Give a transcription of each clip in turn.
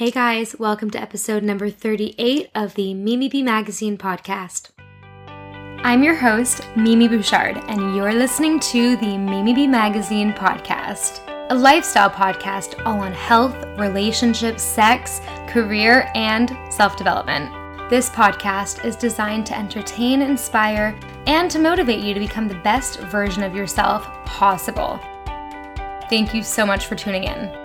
Hey guys, welcome to episode number 38 of the Mimi B Magazine podcast. I'm your host, Mimi Bouchard, and you're listening to the Mimi B Magazine podcast, a lifestyle podcast all on health, relationships, sex, career, and self development. This podcast is designed to entertain, inspire, and to motivate you to become the best version of yourself possible. Thank you so much for tuning in.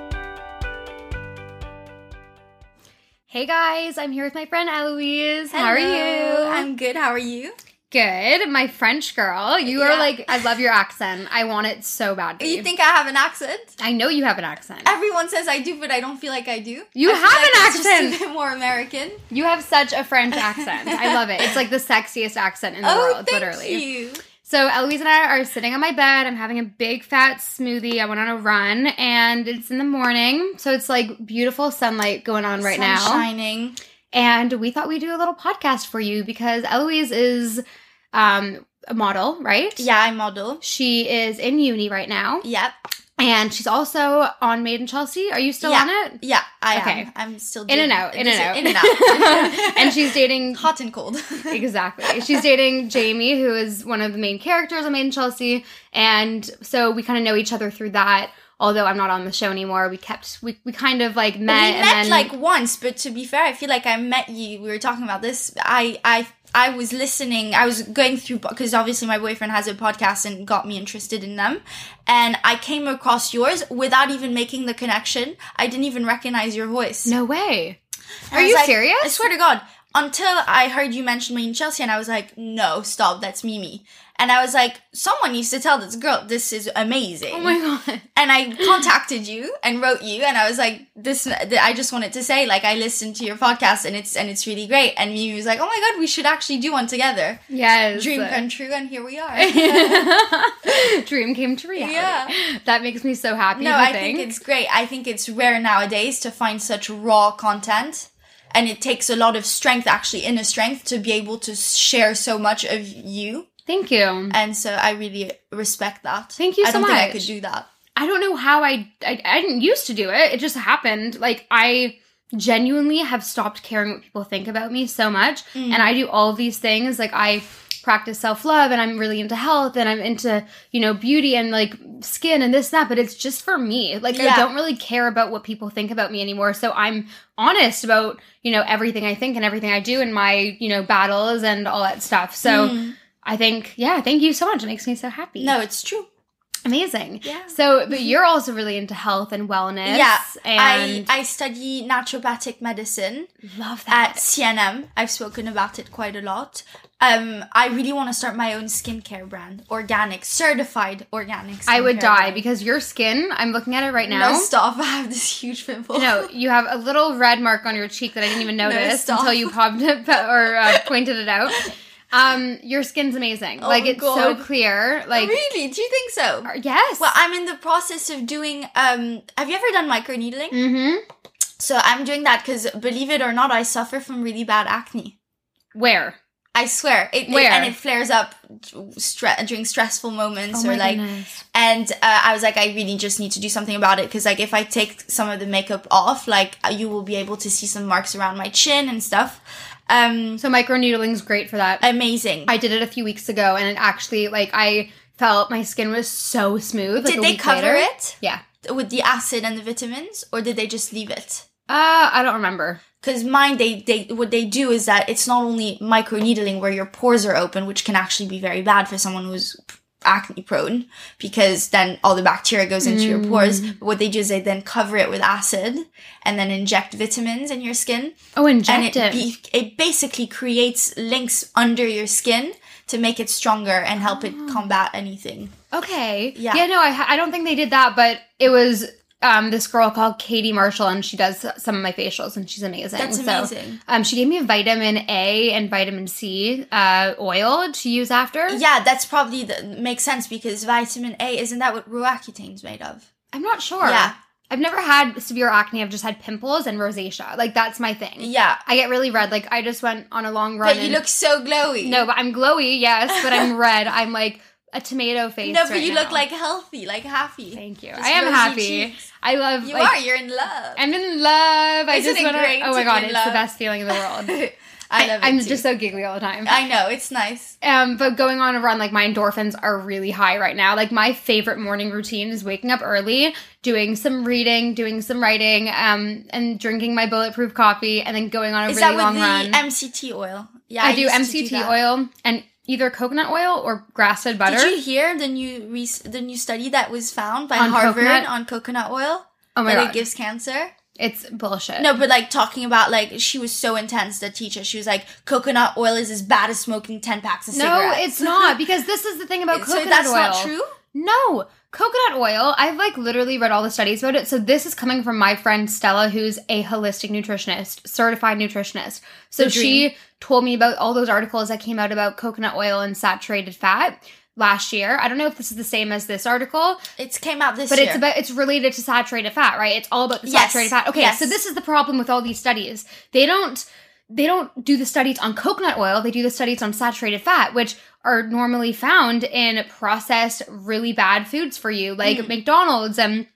Hey guys, I'm here with my friend Eloise. How are you? I'm good. How are you? good. My French girl. You Yeah. are like, I love your accent. I want it so badly. You think I have an accent? I know you have an accent. Everyone says I do, but I don't feel like I do. You I have like an just accent. a bit more American. You have such a French accent. I love it. It's like the sexiest accent in the oh, world, thank literally. you. So Eloise and I are sitting on my bed. I'm having a big fat smoothie. I went on a run and it's in the morning. So it's like beautiful sunlight going on right Sun now. shining. And we thought we'd do a little podcast for you because Eloise is um, a model, right? Yeah, I model. She is in uni right now. Yep. And she's also on Made in Chelsea. Are you still Yeah. on it? Yeah, I Okay. am. I'm still In and out, in and out. In and out. and she's dating hot and cold. exactly. She's dating Jamie, who is one of the main characters on Made in Chelsea, and so we kind of know each other through that. Although I'm not on the show anymore, we kept we, we kind of like met. we met then, like once, but to be fair, I feel like I met you. We were talking about this. I I I was listening. I was going through because obviously my boyfriend has a podcast and got me interested in them, and I came across yours without even making the connection. I didn't even recognize your voice. no way. And Are you like- serious? I swear to God. Until I heard you mention me in Chelsea, and I was like, "No, stop, that's Mimi." And I was like, "Someone needs to tell this girl this is amazing." Oh my god. and I contacted you and wrote you, and I was like, "This." I just wanted to say, like, I listened to your podcast, and it's and it's really great. And Mimi was like, "Oh my God, we should actually do one together." Yes. Dream come true, and here we are. Dream came to reality. Yeah. That makes me so happy. no, I think. think it's great. I think it's rare nowadays to find such raw content. And it takes a lot of strength, actually, inner strength, to be able to share so much of you. Thank you. And so I really respect that. Thank you I so don't think I could do that. I don't know how I, I I didn't used to do it. It just happened. Like I genuinely have stopped caring what people think about me so much, Mm. and I do all of these things. Like I practice self love, and I'm really into health, and I'm into you know beauty and like skin and this and that. But it's just for me. Like I don't really care about what people think about me anymore. So I'm honest about you know everything I think and everything I do in my you know battles and all that stuff. So. Mm. I think, yeah, thank you so much. It makes me so happy. No, it's true. Amazing. Yeah. So, but you're also really into health and wellness. Yeah, And I, I study naturopathic medicine love at that. CNM. I've spoken about it quite a lot. Um, I really want to start my own skincare brand, organic, certified organic. I would die brand. because your skin, I'm looking at it right now. No, stop! I have this huge pimple. No, you have a little red mark on your cheek that I didn't even notice stop. until you popped it or uh, pointed it out. Um, your skin's amazing. Oh like it's so clear. Like really? Do you think so? yes. Well, I'm in the process of doing. Um, have you ever done microneedling? mm-hmm. So I'm doing that because, believe it or not, I suffer from really bad acne. Where? I swear, it, it- Where? and it flares up stre- during stressful moments Oh or like. goodness. And uh, I was like, I really just need to do something about it because, like, if I take some of the makeup off, like, uh, you will be able to see some marks around my chin and stuff. Um, So microneedling's great for that. amazing. I did it a few weeks ago, and it actually like I felt my skin was so smooth. like, did they cover later. it Yeah. with the acid and the vitamins, or did they just leave it? Uh, I don't remember. Because mine, they they what they do is that it's not only microneedling where your pores are open, which can actually be very bad for someone who's acne prone because then all the bacteria goes into your pores. Mm. But what they do is they then cover it with acid and then inject vitamins in your skin. Oh, and it it. be, it basically creates links under your skin to make it stronger and help it combat anything. okay. Yeah. Yeah. No, I I don't think they did that, but it was um this girl called Katie Marshall, and she does some of my facials, and she's amazing. That's So, amazing. um, she gave me vitamin A and vitamin C uh oil to use after. Yeah, that's probably the, makes sense because vitamin A isn't that what Roaccutane's made of? I'm not sure. Yeah. I've never had severe acne. I've just had pimples and rosacea. Like that's my thing. Yeah, I get really red. Like I just went on a long run. but you look so glowy. No, but I'm glowy, yes, but I'm red. I'm like a tomato face. No, but right you now. look like healthy, like happy. Thank you. Just I am happy. cheeks. I love. You like, are. You're in love. I'm in love. I Isn't just it want great Oh my god, it's the best feeling in the world. I love it. I'm too. just so giggly all the time. I know it's nice. Um, but going on a run, like my endorphins are really high right now. Like my favorite morning routine is waking up early, doing some reading, doing some writing, um, and drinking my bulletproof coffee, and then going on a Is really that with long the run. MCT oil? Yeah, I do used to MCT that. oil and either coconut oil or grass-fed butter. Did you hear the new re- the new study that was found by On Harvard coconut? on coconut oil oh my that god, it gives cancer? it's bullshit. No, but like talking about like she was so intense. The teacher, she was like, coconut oil is as bad as smoking ten packs of no, cigarettes. No, it's not because this is the thing about so coconut that's oil. not true. No, coconut oil. I've like literally read all the studies about it. So this is coming from my friend Stella, who's a holistic nutritionist, certified nutritionist. So she told me about all those articles that came out about coconut oil and saturated fat last year. I don't know if this is the same as this article, It came out this year. but year. it's about it's related to saturated fat, right? It's all about the Yes, saturated fat. Okay, yes. so this is the problem with all these studies. They don't they don't do the studies on coconut oil, they do the studies on saturated fat, which are normally found in processed really bad foods for you, like Mm. McDonald's and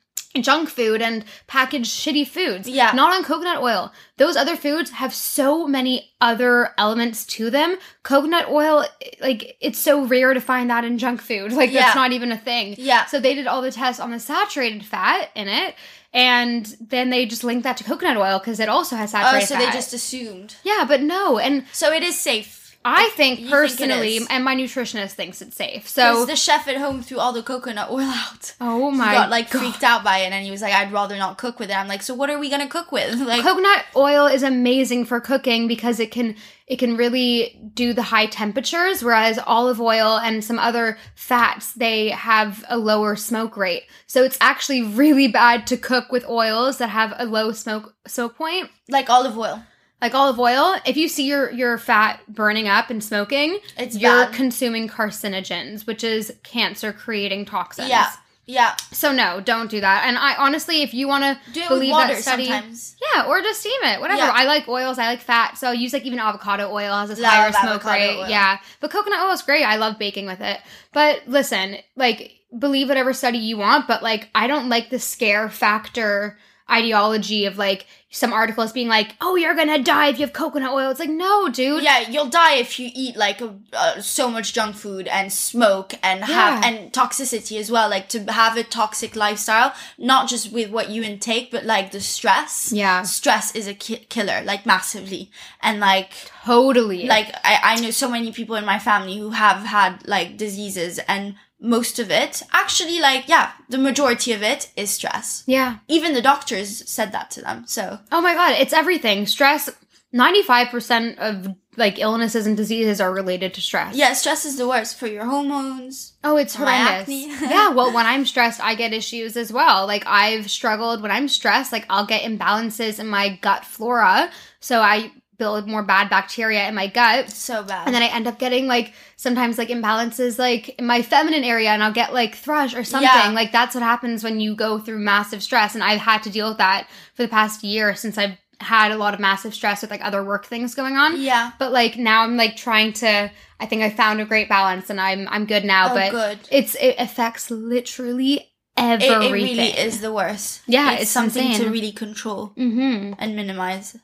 junk food and packaged shitty foods. Yeah. Not on coconut oil. Those other foods have so many other elements to them. Coconut oil, like, it's so rare to find that in junk food. Like, Yeah. that's not even a thing. yeah. So they did all the tests on the saturated fat in it, and then they just linked that to coconut oil because it also has Oh, saturated so fat. they just assumed. yeah, but no, and So it is safe. I think think personally, is? and my nutritionist thinks it's safe. So the chef at home threw all the coconut oil out. oh He my got like God. freaked out by it, and he was like, "I'd rather not cook with it." I'm like, "So what are we gonna cook with?" Like, coconut oil is amazing for cooking because it can it can really do the high temperatures whereas olive oil and some other fats they have a lower smoke rate so it's actually really bad to cook with oils that have a low smoke smoke point like olive oil. Like olive oil if you see your your fat burning up and smoking It's you're bad. consuming carcinogens which is cancer creating toxins Yeah, yeah. so no don't do that and i honestly if you want to Do it with believe that study sometimes. yeah, or just steam it. Whatever. Yeah. I like oils. I like fat. So I use like even avocado oil has a higher smoke rate. oil. Yeah. But coconut oil is great. I love baking with it. But listen, like believe whatever study you want, but like I don't like the scare factor ideology of like some articles being like, "Oh, you're to die if you have coconut oil." It's like, "No, dude." Yeah, you'll die if you eat like uh, so much junk food and smoke and have Yeah. and toxicity as well. Like to have a toxic lifestyle, not just with what you intake, but like the stress. Yeah. stress is a ki- killer, like massively, and like Totally. like I, I know so many people in my family who have had like diseases and most of it actually like yeah the majority of it is stress yeah. even the doctors said that to them so Oh my god, it's everything. Stress 95% of like illnesses and diseases are related to stress. yeah stress is the worst for your hormones Oh, it's horrendous. yeah, well, when I'm stressed, I get issues as well. Like I've struggled when I'm stressed, like I'll get imbalances in my gut flora. So I build more bad bacteria in my gut. so bad And then I end up getting like sometimes like imbalances like in my feminine area and I'll get like thrush or something. Yeah. Like that's what happens when you go through massive stress. And I've had to deal with that for the past year since I've had a lot of massive stress with like other work things going on. yeah But like now I'm like trying to I think I found a great balance and I'm I'm good now. oh but good it's it affects literally it, everything. it really is the worst Yeah, it's, it's something to really control Mm-hmm. and minimize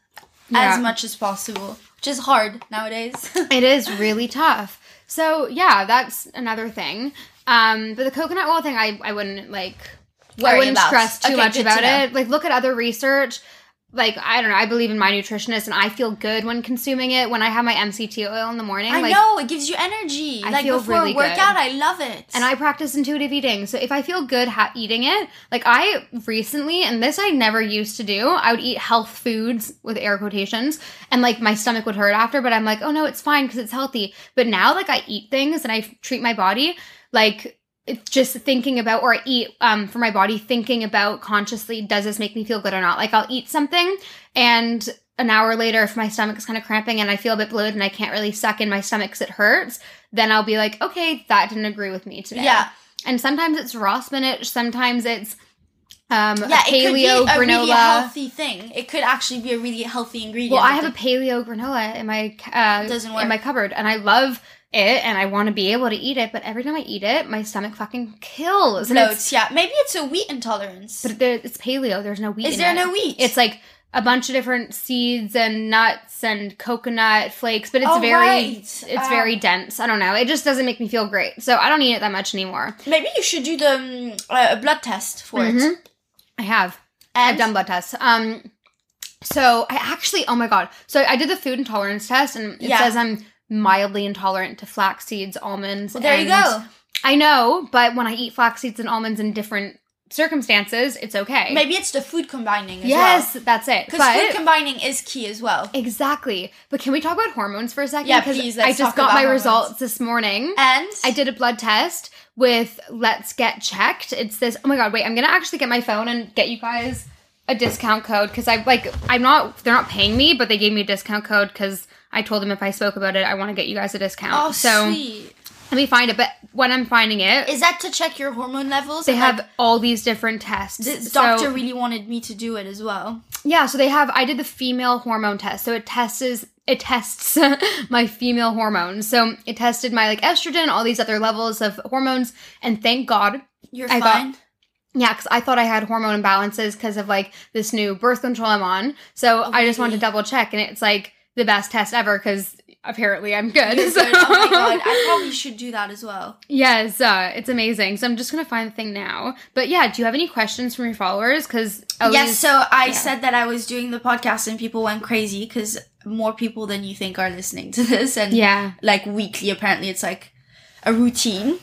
Yeah. as much as possible which is hard nowadays It is really tough. So yeah, that's another thing. Um, but the coconut oil thing, I I wouldn't like. I wouldn't about. stress too Okay, much good to about it. Like, look at other research. Like, I don't know. I believe in my nutritionist, and I feel good when consuming it. When I have my MCT oil in the morning, i like, know it gives you energy I like feel before really a workout good. i love it and I practice intuitive eating. So if I feel good ha- eating it, like I recently, and this I never used to do, I would eat health foods with air quotations, and like my stomach would hurt after, but I'm like, oh no, it's fine because it's healthy. But now, like I eat things and I f- treat my body like it's just thinking about or I eat um for my body thinking about consciously does this make me feel good or not? Like i'll eat something and an hour later if my stomach is kind of cramping and i feel a bit bloated and i can't really suck in my stomach because it hurts then i'll be like okay that didn't agree with me today. Yeah. And sometimes it's raw spinach sometimes it's um yeah, a paleo it could be a granola. really healthy thing. It could actually be a really healthy ingredient. well, I have a paleo granola in my uh, Doesn't in my cupboard, and I love it and I want to be able to eat it, but every time I eat it, my stomach fucking kills. And Bloats, yeah. Maybe it's a wheat intolerance. but there, it's paleo. There's no wheat. Is there it. no wheat? It's like a bunch of different seeds and nuts and coconut flakes, but it's Oh, very right. it's very dense. I don't know. It just doesn't make me feel great. So I don't eat it that much anymore. Maybe you should do the um, uh, blood test for it. Mhm. I have. And I've done blood tests. Um, so I actually, oh my god. So I did the food intolerance test, and it Yeah. says I'm mildly intolerant to flax seeds, almonds. Well, there you go. I know, but when I eat flax seeds and almonds in different circumstances, it's okay. Maybe it's the food combining as yes, that's it. Because food combining is key as well. exactly. But can we talk about hormones for a second? Yeah, please, I just got my hormones. results this morning. And I did a blood test with Let's Get Checked. It's this. Oh my god! Wait, I'm gonna actually get my phone and get you guys a discount code because I like. I'm not. They're not paying me, but they gave me a discount code because I told them if I spoke about it, I want to get you guys a discount. oh, so sweet. let me find it. But when I'm finding it, Is that to check your hormone levels? they have like, all these different tests. So- doctor really wanted me to do it as well. Yeah, so they have I did the female hormone test. So it tests it tests my female hormones. So it tested my like estrogen, all these other levels of hormones, and thank God. You're I got- fine. Yeah, because I thought I had hormone imbalances because of like this new birth control I'm on. So Oh, I just wanted to double check, and it's like the best test ever because apparently I'm good. You're So- good. Oh my god, I probably should do that as well. yes, uh, it's amazing. So I'm just gonna find the thing now. But yeah, do you have any questions from your followers? Because yes, so I yeah. said that I was doing the podcast and people went crazy because more people than you think are listening to this and yeah, like weekly apparently it's like a routine.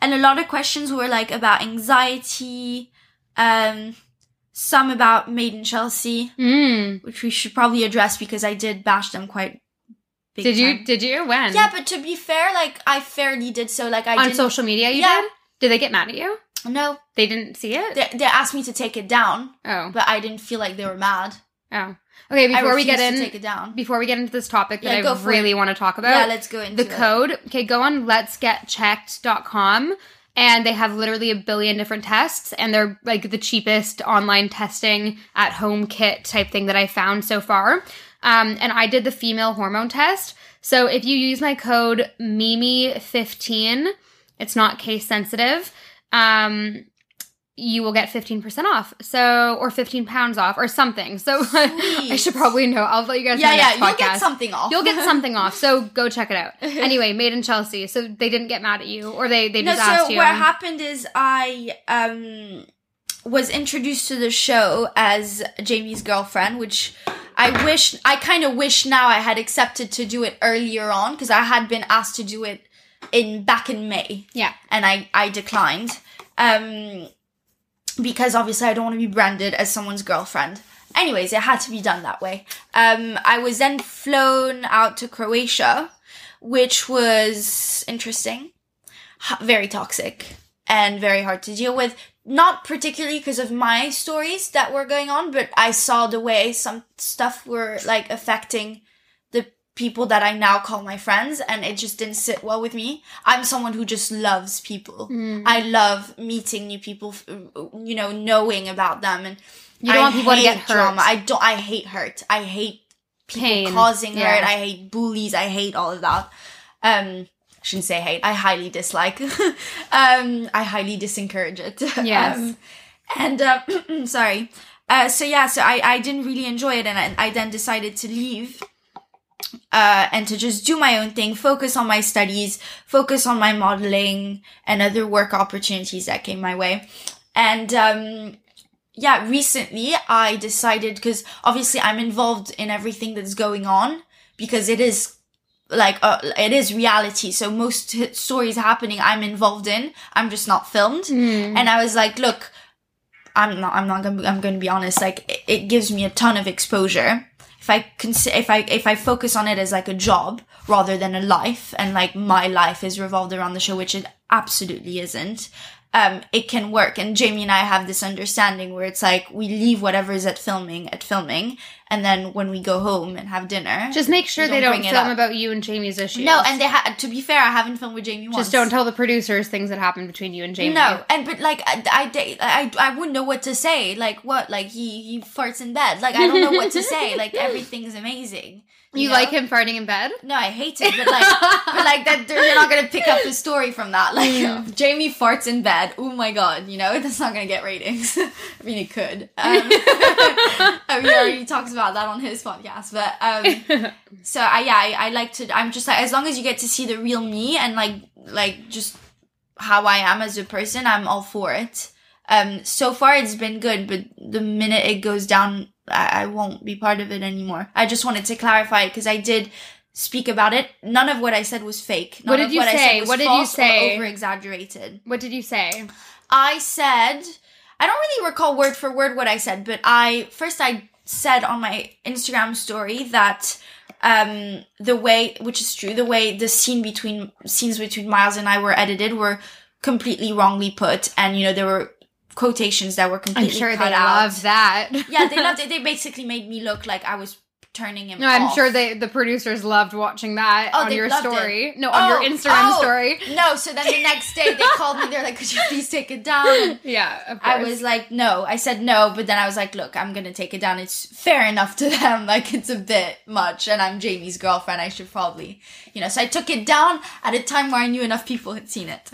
And a lot of questions were like about anxiety, um some about Made in Chelsea, mm. which we should probably address because I did bash them quite big did you did you when? Yeah, but to be fair, like I fairly did so like I on didn't social media you Yeah. did? Did they get mad at you? No, They didn't see it? they, they asked me to take it down, oh. but I didn't feel like they were mad. Oh. Okay, before we get in take it down. before we get into this topic that go I really it. want to talk about. yeah, let's go into the it. code. Okay, go on Let's get let'sgetchecked.com and they have literally a billion different tests and they're like the cheapest online testing at home kit type thing that I found so far. Um, and I did the female hormone test. So if you use my code Mimi15, it's not case sensitive. Um, you will get 15% off. So, or 15 pounds off or something. So I should probably know. I'll let you guys Yeah, know yeah, you'll get something off. You'll get something off, so go check it out. Anyway, made in Chelsea, so they didn't get mad at you, or they they no, just asked so you. what happened is I um was introduced to the show as Jamie's girlfriend, which I wish I kind of wish now I had accepted to do it earlier on because I had been asked to do it in back in May yeah, and I I declined um because obviously I don't want to be branded as someone's girlfriend. Anyways, it had to be done that way. Um, I was then flown out to Croatia, which was interesting, very toxic, and very hard to deal with. Not particularly because of my stories that were going on, but I saw the way some stuff were like affecting people that I now call my friends, and it just didn't sit well with me. I'm someone who just loves people. Mm. I love meeting new people, you know, knowing about them, and You don't I want people to get hurt. Drama. I don't. I hate hurt. I hate people Pain. causing Yeah. hurt. I hate bullies. I hate all of that. Um, I shouldn't say hate. I highly dislike. um, I highly disencourage it. Yes. Um, and uh, sorry. Uh, so yeah, so I, I didn't really enjoy it, and I, I then decided to leave. Uh, and to just do my own thing, focus on my studies, focus on my modeling and other work opportunities that came my way. And um, yeah, recently I decided because obviously I'm involved in everything that's going on because it is like uh, it is reality. So most stories happening, I'm involved in. I'm just not filmed. Mm. And I was like, look, I'm not. I'm not gonna. I'm gonna be honest. Like it, it gives me a ton of exposure. If I if I if I focus on it as like a job rather than a life, and like my life is revolved around the show, which it absolutely isn't. Um, it can work. And Jamie and I have this understanding where it's like we leave whatever is at filming at filming, and then when we go home and have dinner, Just make sure they don't don't film about you and Jamie's issues. no. And they ha- to be fair, I haven't filmed with Jamie once. just don't tell the producers things that happened between you and Jamie. No, and but like I, I, I, I wouldn't know what to say. Like what? Like he he farts in bed. Like I don't know what to say. Like everything's amazing. You know? like him farting in bed? No, I hate it, but like, but like that, they're not gonna pick up the story from that. Like, Mm. Jamie farts in bed. Oh my god, you know that's not gonna get ratings. I mean, it could. Um, I mean, he already talks about that on his podcast, but um, so I yeah, I, I like to. I'm just like as long as you get to see the real me and like like just how I am as a person, I'm all for it. Um, so far it's been good, but the minute it goes down, I, I won't be part of it anymore. I just wanted to clarify because I did speak about it. None of what I said was fake. None What did of you what I say? said was What did you say? Over exaggerated. What did you say? I said, I don't really recall word for word what I said, but I first I said on my Instagram story that um the way which is true the way the scene between scenes between Miles and I were edited were completely wrongly put and you know there were quotations that were I'm completely sure they cut out. love that. yeah, they loved it. They basically made me look like I was turning him No, I'm off. sure they the producers loved watching that Oh, on they your loved it. story. No, on Oh, your Instagram oh. story. No, so then the next day they called me. They're like, "Could you please take it down?" Yeah, of I was like, no. I said no, but then I was like, look, I'm gonna take it down. It's fair enough to them. Like, it's a bit much, and I'm Jamie's girlfriend. I should probably, you know. So I took it down at a time where I knew enough people had seen it.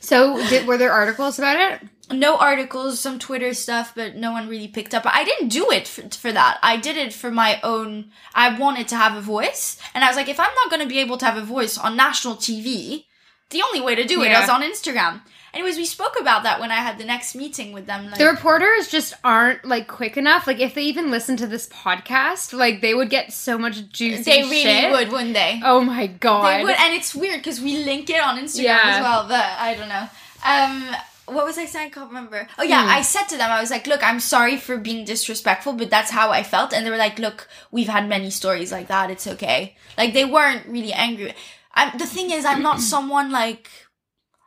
So, did, were there articles about it? No articles, some Twitter stuff, but no one really picked up. I didn't do it for, for that. I did it for my own. I wanted to have a voice, and I was like, if I'm not gonna be able to have a voice on national TV, the only way to do it Yeah. is on Instagram. Anyways, we spoke about that when I had the next meeting with them. Like, The reporters just aren't like quick enough. Like, if they even listen to this podcast, like they would get so much juicy they really shit. would, wouldn't they? Oh my god! They would, and it's weird because we link it on Instagram Yeah. as well. But I don't know. Um, what was I saying? I can't remember. Oh yeah, Hmm. I said to them, I was like, "Look, I'm sorry for being disrespectful, but that's how I felt." And they were like, "Look, we've had many stories like that. It's okay." Like they weren't really angry. I'm, the thing is, I'm not someone like.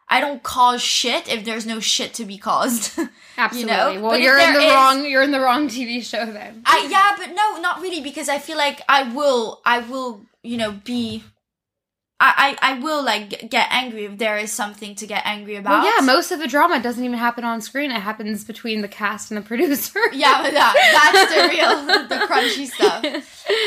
I don't cause shit if there's no shit to be caused. Absolutely. know? Well, But you're in the is- wrong. You're in the wrong TV show then. I yeah, but no, not really because I feel like I will I will, you know, be I I, I will like get angry if there is something to get angry about. Well, yeah. Most of the drama doesn't even happen on screen. It happens between the cast and the producer. yeah, but that, that's the real the crunchy stuff.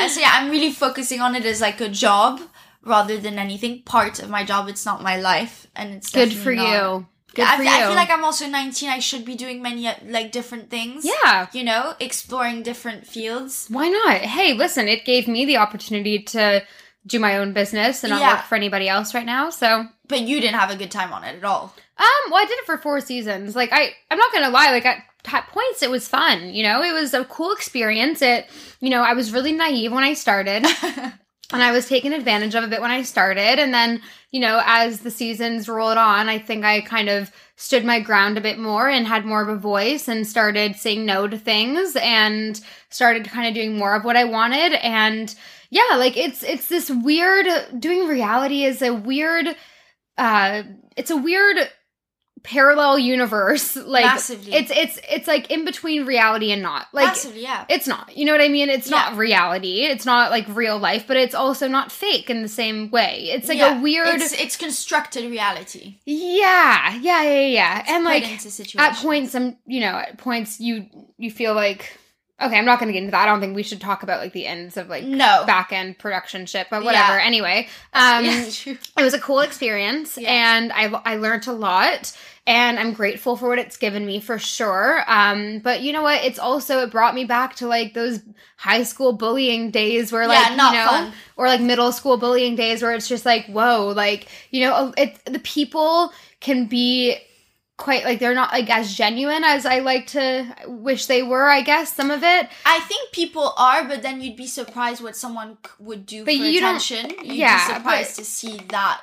And so yeah, I'm really focusing on it as like a job rather than anything. Part of my job. It's not my life, and it's Good for not- you. Good I, for you. I feel like I'm also 19. I should be doing many uh, like different things. yeah. You know, exploring different fields. Why not? Hey, listen, it gave me the opportunity to do my own business and not Yeah. work for anybody else right now. So, But you didn't have a good time on it at all. Um, well, I did it for four seasons. Like, I, I'm not gonna lie. Like, at, at points, it was fun. You know, it was a cool experience. It, you know, I was really naive when I started. and I was taken advantage of a bit when I started. And then, you know, as the seasons rolled on, I think I kind of stood my ground a bit more and had more of a voice and started saying no to things and started kind of doing more of what I wanted. And yeah, like it's it's this weird doing reality is a weird uh it's a weird parallel universe. Like Massively. it's it's it's like in between reality and not. Like Massively, yeah. it's not. You know what I mean? It's not reality. It's not like real life, but it's also not fake in the same way. It's like Yeah, a weird It's, it's constructed reality. Yeah, yeah, yeah, yeah. and like at points I'm you know, at points you you feel like okay, I'm not gonna get into that. I don't think we should talk about like the ends of like No. back end production shit, but whatever. Yeah. Anyway. Um yeah, it was a cool experience and I, I learned a lot and i'm grateful for what it's given me for sure um but you know what it's also it brought me back to like those high school bullying days where like Yeah, you know fun. or like middle school bullying days where it's just like whoa like you know it the people can be quite like they're not like as genuine as i like to wish they were i guess some of it I think people are, but then you'd be surprised what someone would do But for you don't- attention. You'd yeah, be surprised to see that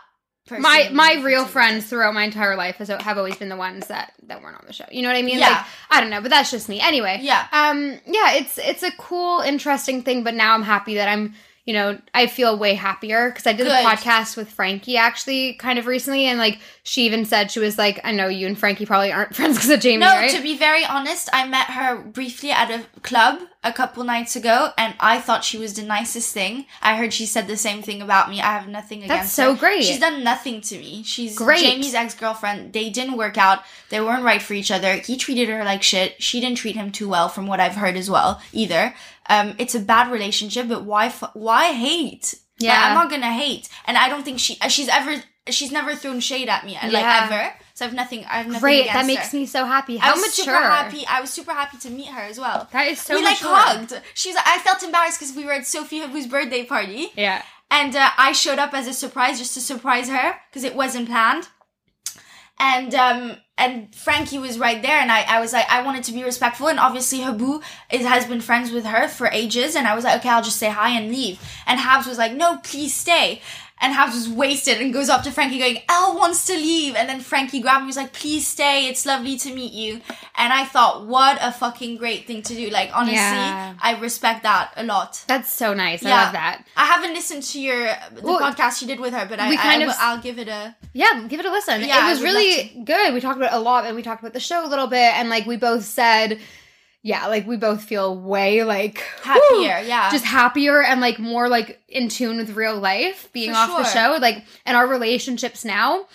person. my my real friends throughout my entire life has, have always been the ones that that weren't on the show. You know what I mean? Yeah. Like I don't know, but that's just me. Anyway, Yeah. um, yeah, it's it's a cool, interesting thing. But now I'm happy that I'm. You know, I feel way happier because I did a podcast with Frankie actually kind of recently, and like she even said she was like, "I know you and Frankie probably aren't friends because of Jamie, No, right?" to be very honest, I met her briefly at a club a couple nights ago, and I thought she was the nicest thing. I heard she said the same thing about me. I have nothing against That's so her. great. She's done nothing to me. She's Great. Jamie's ex girlfriend. They didn't work out. They weren't right for each other. He treated her like shit. She didn't treat him too well, from what I've heard as well. Either. Um, it's a bad relationship, but why? F- why hate? Like, Yeah. I'm not gonna hate, and I don't think she uh, she's ever she's never thrown shade at me like Yeah. ever. So I have nothing. I have nothing Great. That makes her. me so happy. I was mature. super happy. I was super happy to meet her as well. That is so we like hugged. She's. I felt embarrassed because we were at Sophie Habboo's birthday party, Yeah. and uh, I showed up as a surprise just to surprise her because it wasn't planned. And um and Frankie was right there, and I, I was like I wanted to be respectful, and obviously Habboo is, has been friends with her for ages, and I was like okay I'll just say hi and leave, and Habs was like no please stay, and Habs was wasted and goes up to Frankie going Elle wants to leave, and then Frankie grabbed me and was like please stay it's lovely to meet you, and I thought what a fucking great thing to do like honestly Yeah. I respect that a lot. That's so nice. I Yeah. love that. I haven't listened to your the Well, podcast you did with her, but I, kind I, of- I'll give it a Yeah, give it a listen. Yeah, it was really good. We talked about it a lot and we talked about the show a little bit and like we both said yeah, like we both feel way like happier. whew, yeah, just happier and like more like in tune with real life being For off the show like and our relationships now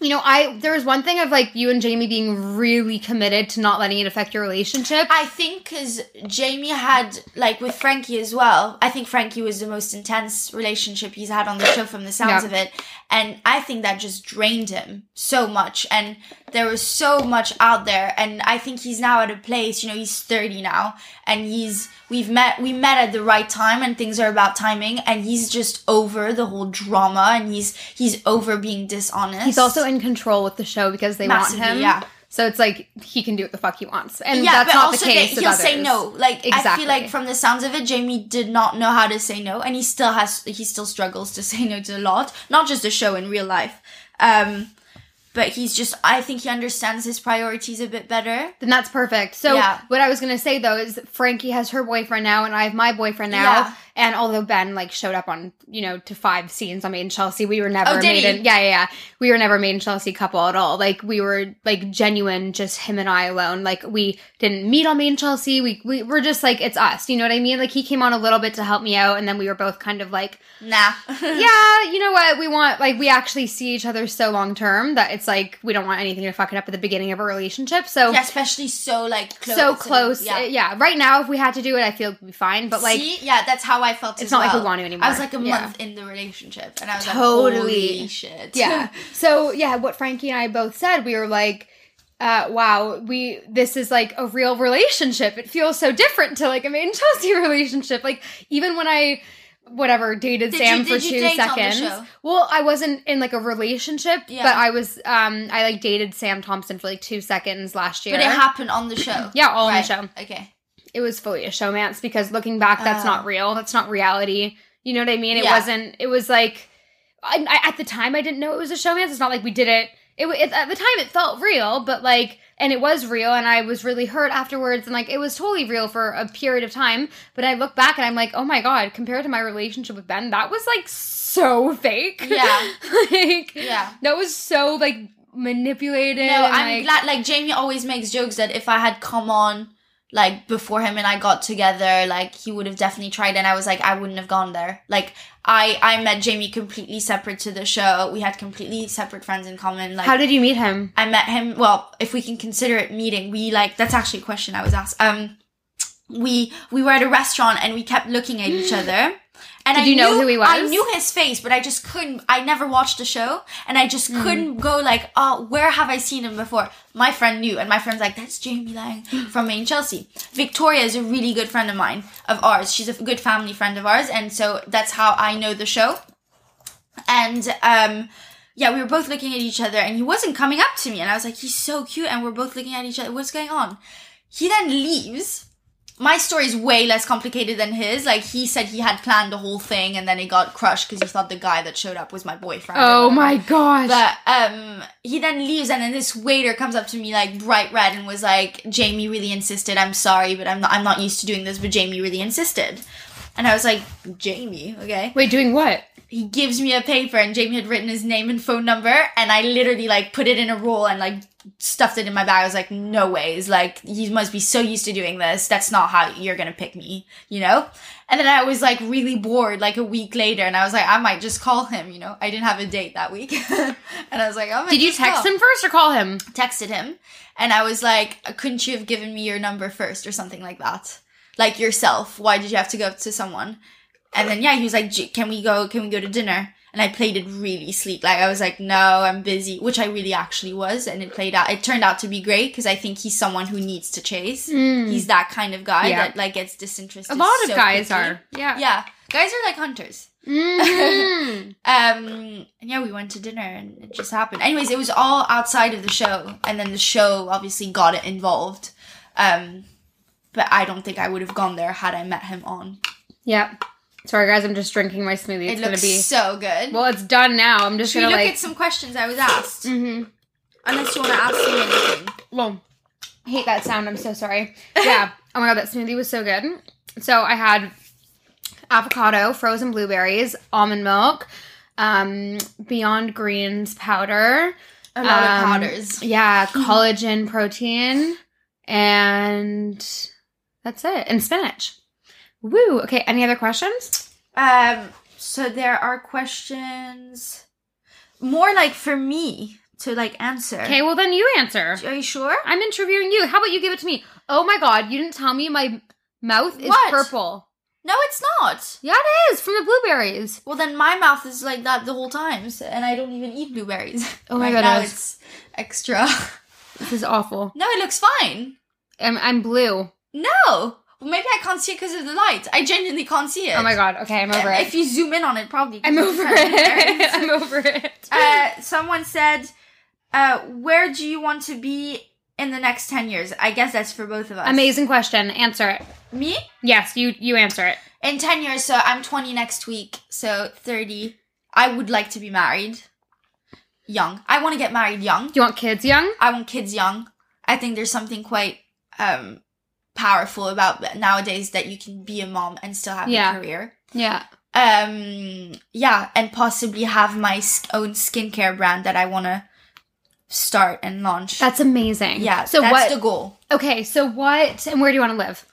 you know i there was one thing of like you and jamie being really committed to not letting it affect your relationship I think because Jamie had like with Frankie as well. I think Frankie was the most intense relationship he's had on the show from the sounds Yeah. of it, and I think that just drained him so much. And there was so much out there, and I think he's now at a place. You know, he's thirty now, and he's we've met we met at the right time, and things are about timing, and he's just over the whole drama, and he's he's over being dishonest. he's also in control with the show because they Massively, want him yeah. So it's like he can do what the fuck he wants and yeah, that's but not also the case he'll say no. Like I feel like from the sounds of it, Jamie did not know how to say no, and he still has. He still struggles to say no to a lot, not just the show in real life. Um, but he's just. I think he understands his priorities a bit better. then that's perfect. So Yeah. what I was gonna say though is Frankie has her boyfriend now, and I have my boyfriend now. Yeah. And although Ben like showed up on you know to five scenes on Made in Chelsea, we were never Oh, made in yeah yeah yeah we were never made in Chelsea couple at all. Like we were like genuine, just him and I alone. Like we didn't meet on Made in Chelsea. We we were just like it's us. You know what I mean? Like he came on a little bit to help me out, and then we were both kind of like Nah. yeah, you know what? We want like we actually see each other so long term that it's like we don't want anything to fuck it up at the beginning of a relationship. So yeah, especially so like close. so and- close. yeah. Yeah. Right now, if we had to do it, I feel we'd be fine. But like, See? yeah, that's how I felt. It's not like we well. want to anymore. I was like a Yeah. month in the relationship, and I was Totally. like, "Holy shit!" yeah. So yeah, what Frankie and I both said, we were like, uh, "Wow, we this is like a real relationship. It feels so different to like a Made in Chelsea relationship. Like even when I." Whatever dated Did Sam you- for two date on the seconds. Well, I wasn't in like a relationship, Yeah. but I was. Um, I like dated Sam Thompson for like two seconds last year. but it happened on the show. Yeah, all on the show. Okay. It was fully a showmance because looking back, that's Oh. not real. That's not reality. You know what I mean? It Yeah. wasn't. It was like, I, I, at the time, I didn't know it was a showmance. It's not like we did it. It, it at the time it felt real, but like, and it was real, and I was really hurt afterwards, and like, it was totally real for a period of time. But I look back and I'm like, oh my god, compared to my relationship with Ben, that was like so fake. Yeah. like, Yeah. that was so like manipulated. No, I'm like, glad. Like Jamie always makes jokes that if I had come on like before him and I got together, like he would have definitely tried. And I was like, I wouldn't have gone there. Like I, I met Jamie completely separate to the show. We had completely separate friends in common. Like How did you meet him? I met him. Well, if we can consider it meeting, we like that's actually a question I was asked. Um, we we were at a restaurant and we kept looking at each other. And Did I you know knew- who he was? I knew his face, but I just couldn't. I never watched the show, and I Hmm. just couldn't go like, oh, where have I seen him before? My friend knew, and my friend's like, that's Jamie Laing from Made in Chelsea. Victoria is a really good friend of mine, of ours. She's a good family friend of ours, and so that's how I know the show. And um, yeah, we were both looking at each other, and he wasn't coming up to me, and I was like, he's so cute, and we're both looking at each other. What's going on? He then leaves. My story is way less complicated than his. Like he said, he had planned the whole thing, and then it got crushed because he thought the guy that showed up was my boyfriend. Oh my gosh. But um, he then leaves, and then this waiter comes up to me like bright red and was like, "Jamie really insisted. I'm sorry, but I'm not. I'm not used to doing this. But Jamie really insisted." And I was like, "Jamie, okay." Wait, doing what? He gives me a paper, and Jamie had written his name and phone number, and I literally like put it in a roll and like stuffed it in my bag. I was like, no ways. Like, he must be so used to doing this. That's not how you're gonna pick me, you know? And then I was like really bored like a week later and I was like, I might just call him, you know? I didn't have a date that week. and I was like, oh Did you text him first or call him? Texted him. And I was like, couldn't you have given me your number first or something like that? Like yourself. Why did you have to go to someone? And then yeah, he was like, can we go, can we go to dinner? And I played it really sleek. Like I was like, no, I'm busy, which I really actually was. And it played out, it turned out to be great because I think he's someone who needs to chase. He's that kind of guy Mm. Yeah. that like gets disinterested. A lot of guys quickly. are. Yeah. Yeah. Guys are like hunters. Mhm. Um, and yeah, we went to dinner and it just happened. Anyways, it was all outside of the show. And then the show obviously got it involved. Um, but I don't think I would have gone there had I met him on. yeah. Sorry, guys. I'm just drinking my smoothie. It's it gonna be. so good. Well, it's done now. I'm just Should gonna look like. at some questions I was asked? hmm Unless you want to ask me anything. Well, I hate that sound. I'm so sorry. Yeah. oh my god, that smoothie was so good. So I had avocado, frozen blueberries, almond milk, um, Beyond Greens powder. A lot of Um, powders. Yeah, collagen protein, and that's it. And spinach. Woo. Okay. Any other questions? Um, so there are questions more like for me to like answer. Okay. Well, then you answer. Are you sure? I'm interviewing you. How about you give it to me? Oh my god, you didn't tell me my mouth is What? purple. No, it's not. Yeah, it is from the blueberries. Well, then my mouth is like that the whole time, so, and I don't even eat blueberries. Oh my right now goodness. it's extra. This is awful. no, it looks fine. I'm, I'm blue. No, maybe I can't see it because of the light. I genuinely can't see it. Oh my god. Okay, I'm over it. If you zoom in on it, probably. I'm over it. I'm over it. uh, someone said, uh, "Where do you want to be in the next ten years?" I guess that's for both of us. Amazing question. Answer it. Me Yes, you you answer it. in ten years. So I'm 20 next week. So 30. I would like to be married. Young. I want to get married young. Do you want kids young? I want kids young. I think there's something quite um powerful about nowadays that you can be a mom and still have Yeah. a career. Yeah. Um yeah, and possibly have my own skincare brand that I want to start and launch. That's amazing. yeah, So that's what? the goal. okay. So what? And where do you want to live?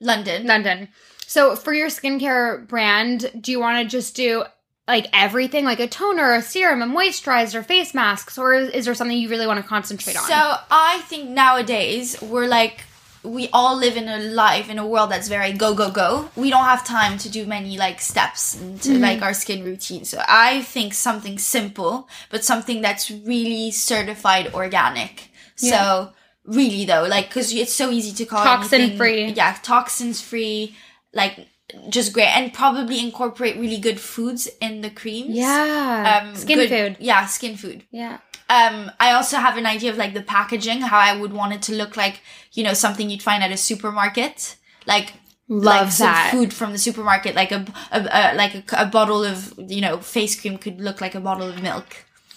London. London. So for your skincare brand, do you want to just do like everything, like a toner, a serum, a moisturizer, face masks, or is, is there something you really want to concentrate on? So I think nowadays we're like we all live in a life in a world that's very go go go. We don't have time to do many like steps into Mm-hmm. like our skin routine. So I think something simple, but something that's really certified organic. Yeah. So really though, like because it's so easy to call Toxin anything- free. Yeah, toxins free. Like just great, and probably incorporate really good foods in the creams. yeah, Um, skin good- food. Yeah, skin food. Yeah, Um, I also have an idea of like the packaging, how I would want it to look like, you know, something you'd find at a supermarket, like love like some that. food from the supermarket, like a, a, a like a, a bottle of you know face cream could look like a bottle of milk,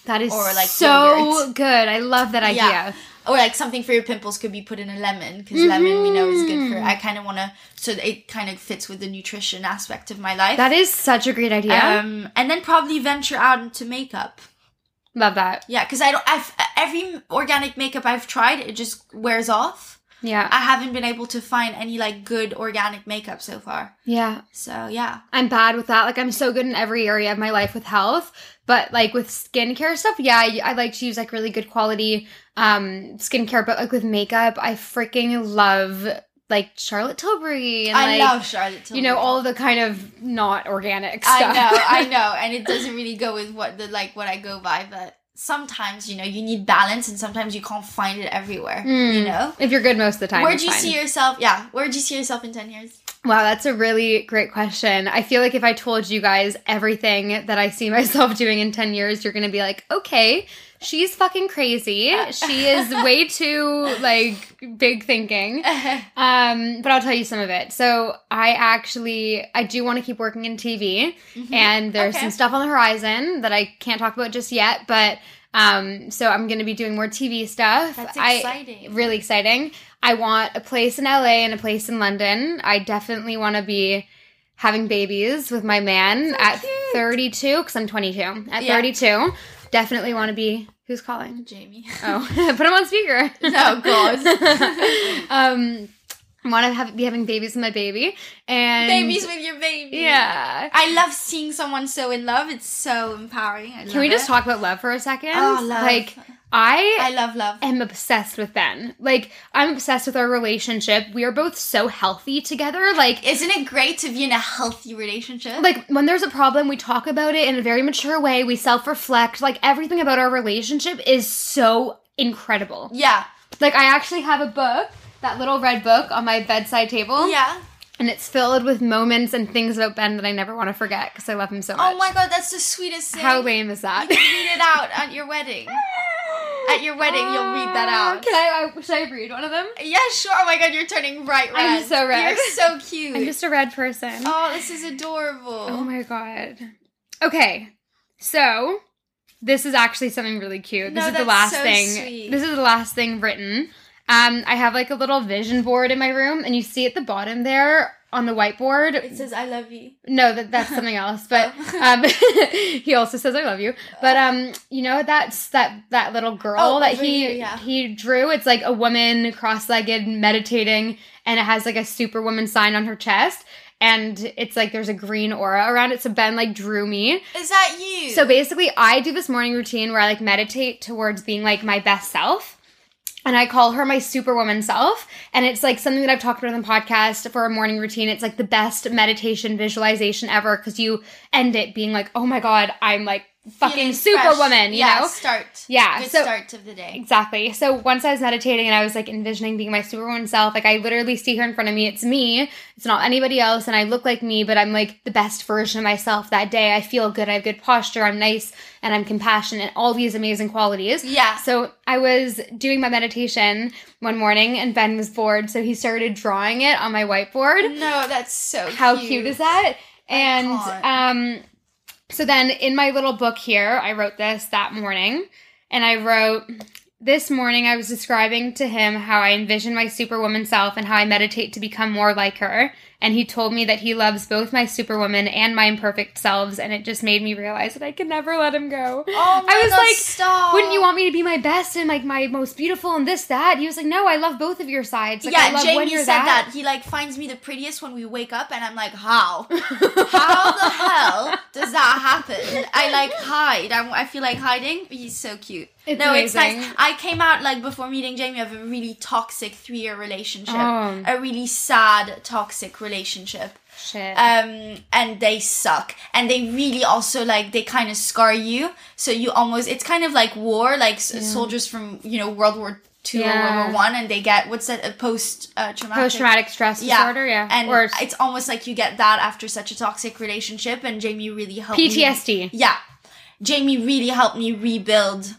That is or, like, so yogurt. good. I love that idea. Yeah. Or like something for your pimples could be put in a lemon because lemon we know is good for. Mhm. I kind of want to, so it kind of fits with the nutrition aspect of my life. That is such a great idea. Um, and then probably venture out into makeup. love that. Yeah, because I don't. I've every organic makeup I've tried, it just wears off. Yeah, I haven't been able to find any like good organic makeup so far. yeah. So yeah, I'm bad with that. Like I'm so good in every area of my life with health, but like with skincare stuff, yeah, I, I like to use like really good quality um skincare. But like with makeup, I freaking love like Charlotte Tilbury and I like love Charlotte. Tilbury. you know all the kind of not organic stuff. I know, I know, and it doesn't really go with what the like what I go by, but sometimes you know you need balance, and sometimes you can't find it everywhere. You Mm. know. if you're good most of the time. Where do you fine. see yourself? Yeah, where do you see yourself in ten years? Wow, that's a really great question. I feel like if I told you guys everything that I see myself doing in 10 years, you're going to be like, okay, she's fucking crazy. She is way too, like, big thinking. Um, but I'll tell you some of it. So I actually, I do want to keep working in TV and there's Mm-hmm. Okay. some stuff on the horizon that I can't talk about just yet, but um, so I'm going to be doing more TV stuff. That's I- exciting. really exciting. I want a place in LA and a place in London. I definitely want to be having babies with my man So at cute. 32 because I'm 22. At Yeah. 32, definitely want to be Who's calling? Jamie. Oh, put him on speaker. Oh, God. um, I want to have be having babies with my baby and Babies with your baby. Yeah. I love seeing someone so in love. It's so empowering. I Can we love just it. talk about love for a second? Oh, love. Like I I love love. am obsessed with Ben. Like I'm obsessed with our relationship. We are both so healthy together. Like Isn't it great to be in a healthy relationship? like when there's a problem, we talk about it in a very mature way. We self-reflect. Like everything about our relationship is so incredible. yeah. Like I actually have a book, that little red book on my bedside table. Yeah. And it's filled with moments and things about Ben that I never want to forget because I love him so oh much. Oh my god, that's the sweetest thing. How lame is that? You can read it out at your wedding. At your wedding, you'll read that out. Can I, I should I read one of them? Yeah, sure. Oh my god, you're turning bright red. I'm so red. You're so cute. I'm just a red person. Oh, this is adorable. Oh my god. Okay. So, this is actually something really cute. This No, is the last so thing. sweet. This is the last thing written. Um, I have like a little vision board in my room, and you see at the bottom there on the whiteboard. It says I love you. No, that that's something else. But um, he also says I love you. But um, you know that's that that little girl Oh, that he here, yeah. he drew. It's like a woman cross-legged meditating, and it has like a superwoman sign on her chest, and it's like there's a green aura around it. So Ben like drew me. Is that you? So basically, I do this morning routine where I like meditate towards being like my best self. And I call her my superwoman self. And it's like something that I've talked about on the podcast for a morning routine. It's like the best meditation visualization ever because you end it being like, oh my God, I'm like fucking superwoman, you yeah, know? Start. Yeah, Good so- start of the day. Exactly. So once I was meditating and I was like envisioning being my superwoman self, like I literally see her in front of me. It's me. It's not anybody else. And I look like me, but I'm like the best version of myself that day. I feel good. I have good posture. I'm nice and I'm compassionate. All these amazing qualities. Yeah. So I was doing my meditation one morning and Ben was bored. So he started drawing it on my whiteboard. No, that's so cute. How cute is that? And can't. um so then in my little book here, I wrote this that morning and I wrote this morning I was describing to him how I envision my superwoman self and how I meditate to become more like her. And he told me that he loves both my superwoman and my imperfect selves, and it just made me realize that I can never let him go. Oh my I was God, like, stop. wouldn't you want me to be my best and like my most beautiful and this that? He was like, no, I love both of your sides. Like, I yeah, Jamie said that. He like finds me the prettiest when we wake up, and I'm like, how? How the hell does that happen? I like hide. I, I feel like hiding. He's so cute. It's no, it's amazing. nice. I came out like before meeting Jamie of a really toxic three year relationship, Oh. a really sad toxic relationship. Shit. Um, and they suck, and they really also like they kind of scar you. So you almost it's kind of like war, like s soldiers from you know World War Two or World War One, and they get what's that a post uh, traumatic Post traumatic stress disorder, yeah. and or it's almost like you get that after such a toxic relationship. And Jamie really helped. me- PTSD. yeah, Jamie really helped me rebuild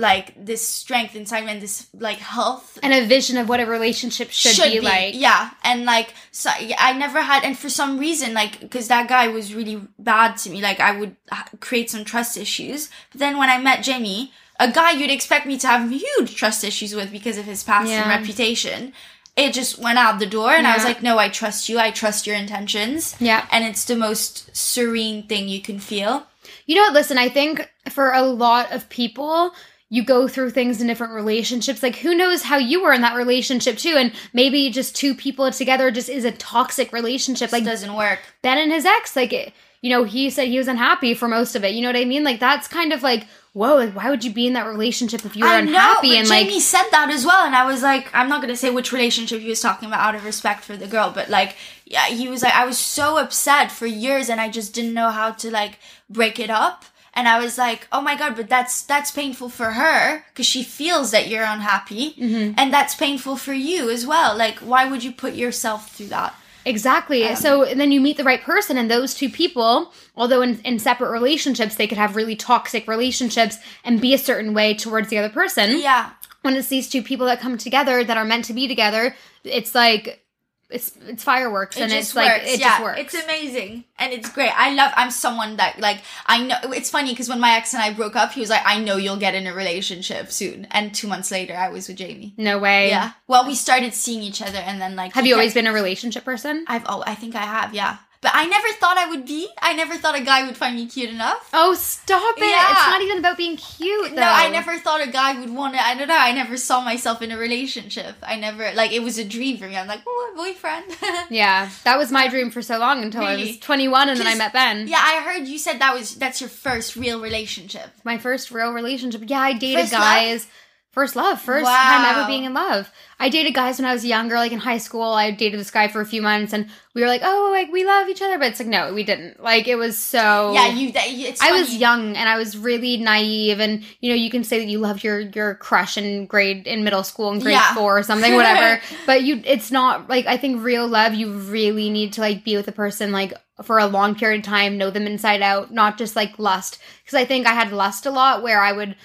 like this strength inside me and this like health and a vision of what a relationship should, be, like. yeah and like so i never had and for some reason like because that guy was really bad to me like i would ha- create some trust issues but then when i met jamie a guy you'd expect me to have huge trust issues with because of his past Yeah. and reputation it just went out the door and i was like no i trust you i trust your intentions Yeah. and it's the most serene thing you can feel You know what? Listen, I think for a lot of people, you go through things in different relationships. Like, who knows how you were in that relationship too? And maybe just two people together just is a toxic relationship. like doesn't work Ben and his ex, like, it, you know, he said he was unhappy for most of it. You know what I mean? Like, that's kind of like, whoa, like, why would you be in that relationship if you were I unhappy? know, and Jamie like, said that as well, and I was like, I'm not gonna say which relationship he was talking about out of respect for the girl, but like, yeah, he was like, I was so upset for years, and I just didn't know how to like break it up, and I was like, oh my god, but that's that's painful for her because she feels that you're unhappy, Mm-hmm. and that's painful for you as well. Like, why would you put yourself through that? Exactly. Um, so then you meet the right person, and those two people, although in, in separate relationships, they could have really toxic relationships and be a certain way towards the other person. Yeah, When it's these two people that come together that are meant to be together, it's like it's it's fireworks, it and just it's like it yeah, just works. It's amazing and it's great. I love. I'm someone that like I know. It's funny because when my ex and I broke up, he was like, "I know you'll get in a relationship soon." And two months later, I was with Jamie. no way. Yeah. Well, we started seeing each other, and then like Have you always been a relationship person? I've. Oh, I think I have. Yeah. But I never thought I would be. I never thought a guy would find me cute enough. Oh, stop it. Yeah. It's not even about being cute, though. No, I never thought a guy would want to. I don't know. I never saw myself in a relationship. I never like it was a dream for me. I'm like, oh, a boyfriend. Yeah, that was my dream for so long until I was 21 and then I met Ben. yeah, I heard you said that was that's your first real relationship. My first real relationship. Yeah, I dated First love? First love, first time ever being in love. I dated guys when I was younger, like in high school. I dated this guy for a few months, and we were like, "Oh, like we love each other," but it's like, no, we didn't. Like it was so. Yeah, you. That, it's I was young and I was really naive, and you know, you can say that you loved your your crush in grade in middle school in grade Yeah. four or something, whatever. but you, it's not like I think real love. You really need to like be with a person like for a long period of time, know them inside out, not just like lust. Because I think I had lust a lot where I would.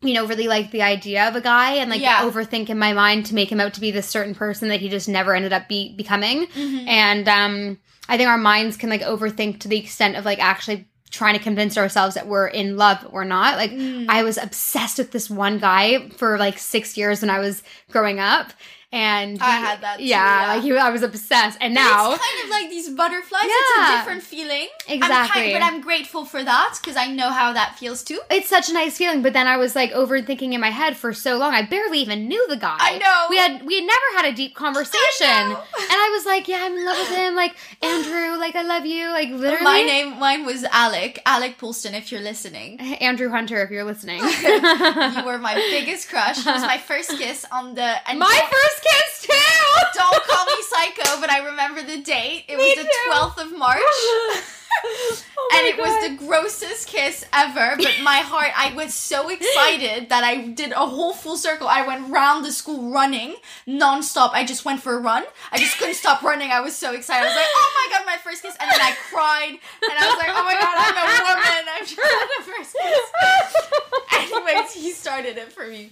You know, really like the idea of a guy and like Yeah. overthink in my mind to make him out to be this certain person that he just never ended up be becoming Mhm. and um i think our minds can like overthink to the extent of like actually trying to convince ourselves that we're in love or not like Mm. i was obsessed with this one guy for like six years when i was growing up and I he- had that too, yeah, yeah. like he, i was obsessed and now it's kind of like these butterflies. It's a different feeling. I'm Exactly. kind, but I'm grateful for that because I know how that feels too. it's such a nice feeling but then i was like overthinking in my head for so long i barely even knew the guy I know. we had we had never had a deep conversation I and i was like yeah i'm in love with him like andrew like i love you like literally My name, mine was Alec. Alec Poulston, if you're listening. andrew hunter if you're listening you were my biggest crush. It was my first kiss on the. And My don't- first kiss too. Don't call me psycho, but I remember the date. It Me was the too. 12th of March. Oh and it was the grossest kiss ever. But my heart, I was so excited that I did a whole full circle. I went round the school running nonstop. I just went for a run. I just couldn't stop running. I was so excited. I was like, oh my god, my first kiss. And then I cried. And I was like, oh my god, I'm a woman. I've just had a first kiss. Anyways, he started it for me.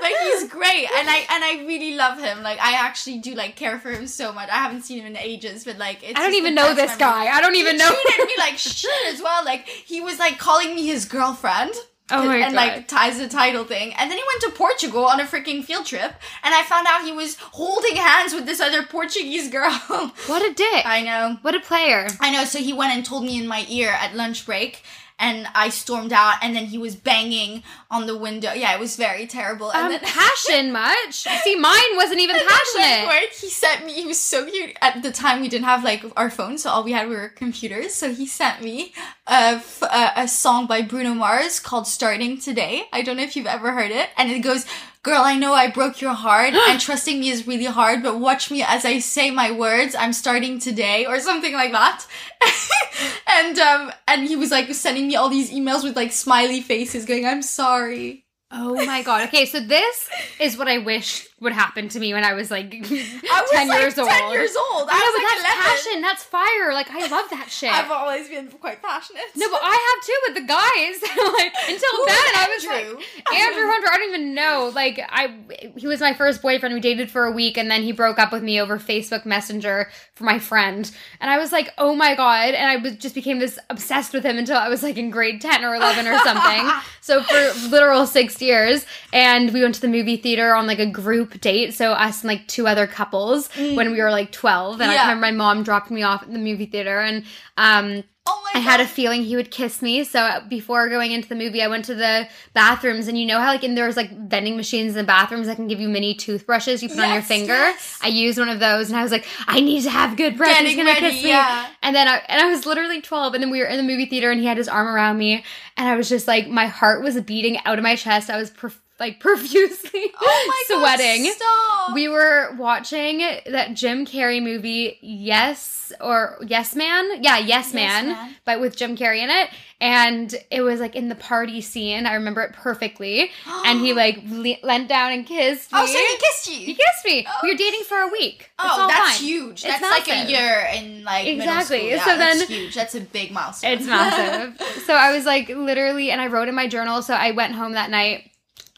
But he's great. And I and I really love him. Like I actually do like care for him so much. I haven't seen him in ages, but like it's I don't even know this memory guy. I don't even he know. Me like shit as well. Like he was like calling me his girlfriend. Oh my and God. like ties the title thing. And then he went to Portugal on a freaking field trip and I found out he was holding hands with this other Portuguese girl. What a dick. I know. what a player. I know, so he went and told me in my ear at lunch break and I stormed out and then he was banging on the window. Yeah, it was very terrible. And Um, then passion much? See, mine wasn't even passionate. He sent me. He was so cute. At the time, we didn't have like our phones, so all we had were computers. So he sent me a, f- a, a song by Bruno Mars called "Starting Today." I don't know if you've ever heard it, and it goes. Girl, I know I broke your heart and trusting me is really hard, but watch me as I say my words. I'm starting today or something like that. and, um, and he was like sending me all these emails with like smiley faces going, I'm sorry. Oh my god. Okay, so this is what I wish would happen to me when I was like 10 I was like years 10 old. years old. I, I was but like that's 11. passion. That's fire. Like, I love that shit. I've always been quite passionate. no, but I have too with the guys. like, until Who then, I was like, Andrew? Hunter, I don't even know. Like I he was my first boyfriend. We dated for a week and then he broke up with me over Facebook Messenger for my friend. And I was like, "Oh my god." And I was just became this obsessed with him until I was like in grade 10 or 11 or something. so for literal 6 years and we went to the movie theater on like a group date. So us and like two other couples when we were like 12 and I remember my mom dropped me off at the movie theater and um Oh I had a feeling he would kiss me. So before going into the movie, I went to the bathrooms, and you know how like in there's like vending machines in the bathrooms that can give you mini toothbrushes you put on your finger. yes. I used one of those, and I was like, I need to have good breath. He's gonna ready, kiss me. yeah. And then I and I was literally twelve, and then we were in the movie theater, and he had his arm around me, and I was just like, my heart was beating out of my chest. I was prof- like profusely Oh my sweating. God, stop. We were watching that Jim Carrey movie, Yes or Yes Man, yeah, Yes, Yes Man, Man. but with Jim Carrey in it, and it was like in the party scene. I remember it perfectly, and he like le- leant down and kissed oh, me. Oh, so he kissed you. He kissed me. Oh. We were oh. dating for a week. It's Oh, that's fine. huge. It's That's like a year in like Exactly. Middle school. So Yeah, that's then- huge. That's a big milestone. It's massive. so I was like literally, and I wrote in my journal. So I went home that night.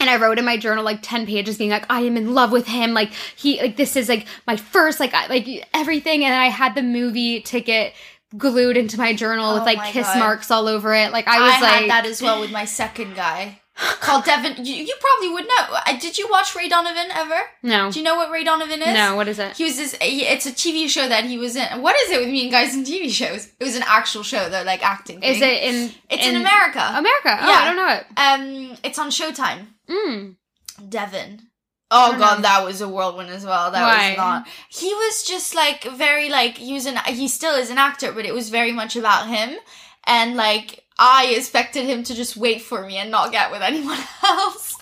And I wrote in my journal like 10 pages being like, I am in love with him. Like, he, like, this is like my first, like, I- like everything. And I had the movie ticket glued into my journal with Oh like kiss God. marks all over it. Like, I I, was like, had that as well with my second guy. called Devon. You, you probably would know. Uh, Did you watch Ray Donovan ever? No. Do you know what Ray Donovan is? No, what is it? He was this. It's a TV show that he was in. What is it with me and guys in TV shows? It was an actual show, though, like acting. Is it in It's in, America. America. Oh, Yeah. I don't know it. Um, it's on Showtime. Mm. Devon. Oh god, know. that was a whirlwind as well. That Why? was not. He was just like very like he was an he still is an actor, but it was very much about him, and like I expected him to just wait for me and not get with anyone else.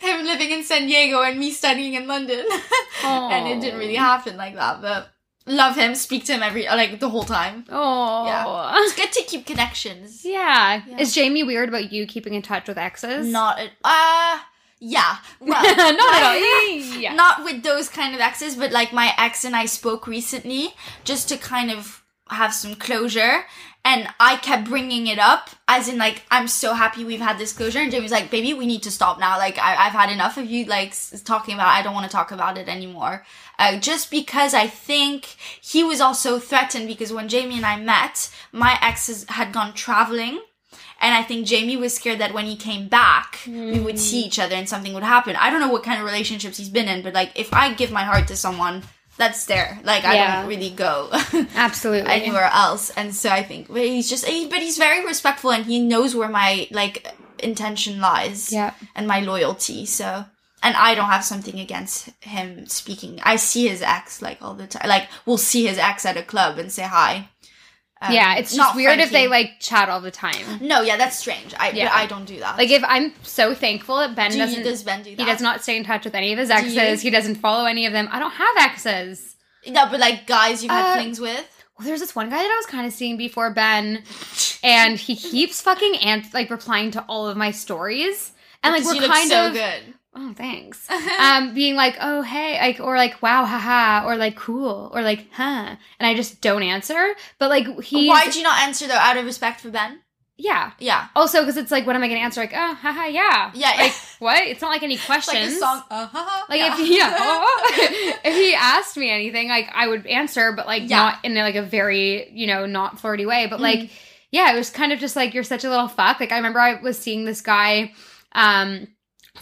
him living in San Diego and me studying in London, and it didn't really happen like that. But love him, speak to him every like the whole time. Oh. Yeah. It's good to keep connections. Yeah. Yeah. Is Jamie weird about you keeping in touch with exes? Not at, uh yeah. Well, Not at all. Yeah. Not with those kind of exes, but like my ex and I spoke recently just to kind of have some closure. And I kept bringing it up, as in like I'm so happy we've had this closure. And Jamie's like, "Baby, we need to stop now. Like I- I've had enough of you like s- talking about. It. I don't want to talk about it anymore." Uh, just because I think he was also threatened because when Jamie and I met, my exes had gone traveling. And I think Jamie was scared that when he came back, we would see each other and something would happen. I don't know what kind of relationships he's been in, but like if I give my heart to someone, that's there. Like I Yeah. don't really go Absolutely. anywhere else. And so I think, but he's just, he, but he's very respectful and he knows where my like intention lies Yeah. and my loyalty. So, and I don't have something against him speaking. I see his ex like all the time. Like we'll see his ex at a club and say hi. Um, yeah, it's just weird if they like chat all the time. No, yeah, that's strange. I Yeah. I don't do that. Like if I'm so thankful that Ben do doesn't does Ben do that? he does not stay in touch with any of his you? exes. He doesn't follow any of them. I don't have exes. No, but like guys you've had Uh, flings with. Well, there's this one guy that I was kind of seeing before Ben, and he keeps fucking ant like replying to all of my stories, and like we're kind so of good. Oh thanks, um, being like oh hey like or like wow haha or like cool or like huh, and I just don't answer. But like he Why'd you not answer though? Out of respect for Ben? yeah. Yeah. Also, because it's like, what am I going to answer? Like, oh, haha, yeah. Yeah, Like, what? It's not like any questions. like song. Uh, ha, ha. Like yeah. if yeah, if he asked me anything, like I would answer, but like Yeah. not in like a very you know not flirty way. But like Mm-hmm. yeah, it was kind of just like you're such a little fuck. Like I remember I was seeing this guy, um,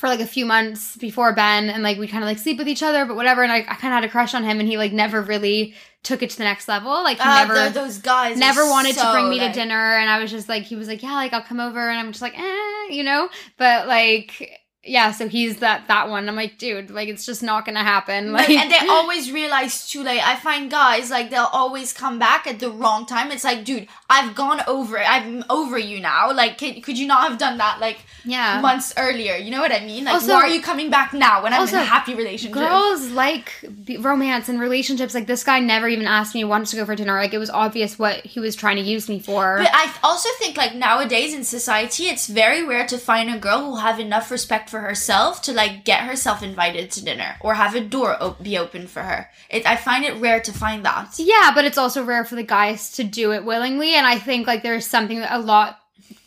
for like a few months before Ben, and like we kind of like sleep with each other, but whatever. And I, I kind of had a crush on him, and he like never really took it to the next level. Like he Uh, never. those guys Never wanted to bring me like- to dinner, and I was just like, he was like, yeah, like I'll come over, and I'm just like, eh, you know. But like, yeah, so he's that that one. I'm like, dude, like it's just not gonna happen. Like, Like, and they always realize too late. I find guys like they'll always come back at the wrong time. It's like, dude, I've gone over it. I'm over you now. Like, could, could you not have done that like yeah, months earlier? You know what I mean? Like, Also- why are you coming back now when I'm also, in a happy relationship? girls like romance and relationships. Like this guy never even asked me once to go for dinner. Like it was obvious what he was trying to use me for. But I also think like nowadays in society, it's very rare to find a girl who have enough respect for herself to like get herself invited to dinner or have a door op- be open for her. It, I find it rare to find that. Yeah, but it's also rare for the guys to do it willingly, and I think like there's something that a lot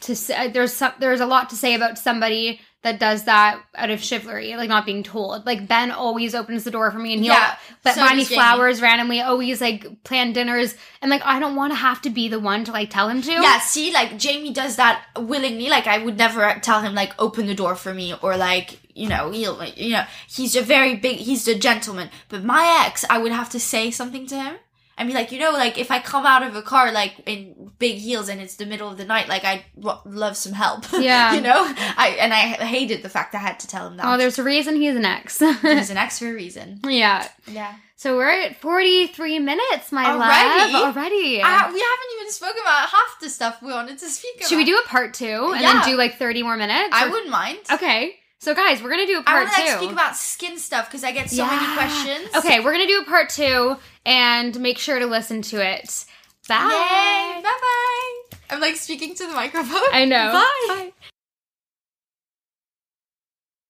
to say. Uh, there's some there's a lot to say about somebody that does that out of chivalry, like not being told. Like Ben always opens the door for me, and he'll Yeah, but so buy flowers randomly. Always like plan dinners, and like I don't want to have to be the one to like tell him to. Yeah, see, like Jamie does that willingly. Like I would never tell him like open the door for me or like you know he'll like, you know he's a very big he's a gentleman. But my ex, I would have to say something to him and be like, you know, like if I come out of a car like in big heels and it's the middle of the night, like I'd w- love some help. Yeah. you know. I and I hated the fact I had to tell him that. Oh, there's a reason he's an ex. He's an ex for a reason. yeah. Yeah. So we're at 43 minutes, my Already? love. Already. We haven't even spoken about half the stuff we wanted to speak about. Should we do a part two and Yeah. then do like 30 more minutes? I Or- wouldn't mind. Okay. So guys, we're gonna do a part I want to like, speak about skin stuff because I get so many questions. Okay, we're gonna do a part two and make sure to listen to it. Bye. Bye bye. I'm like speaking to the microphone. I know. Bye.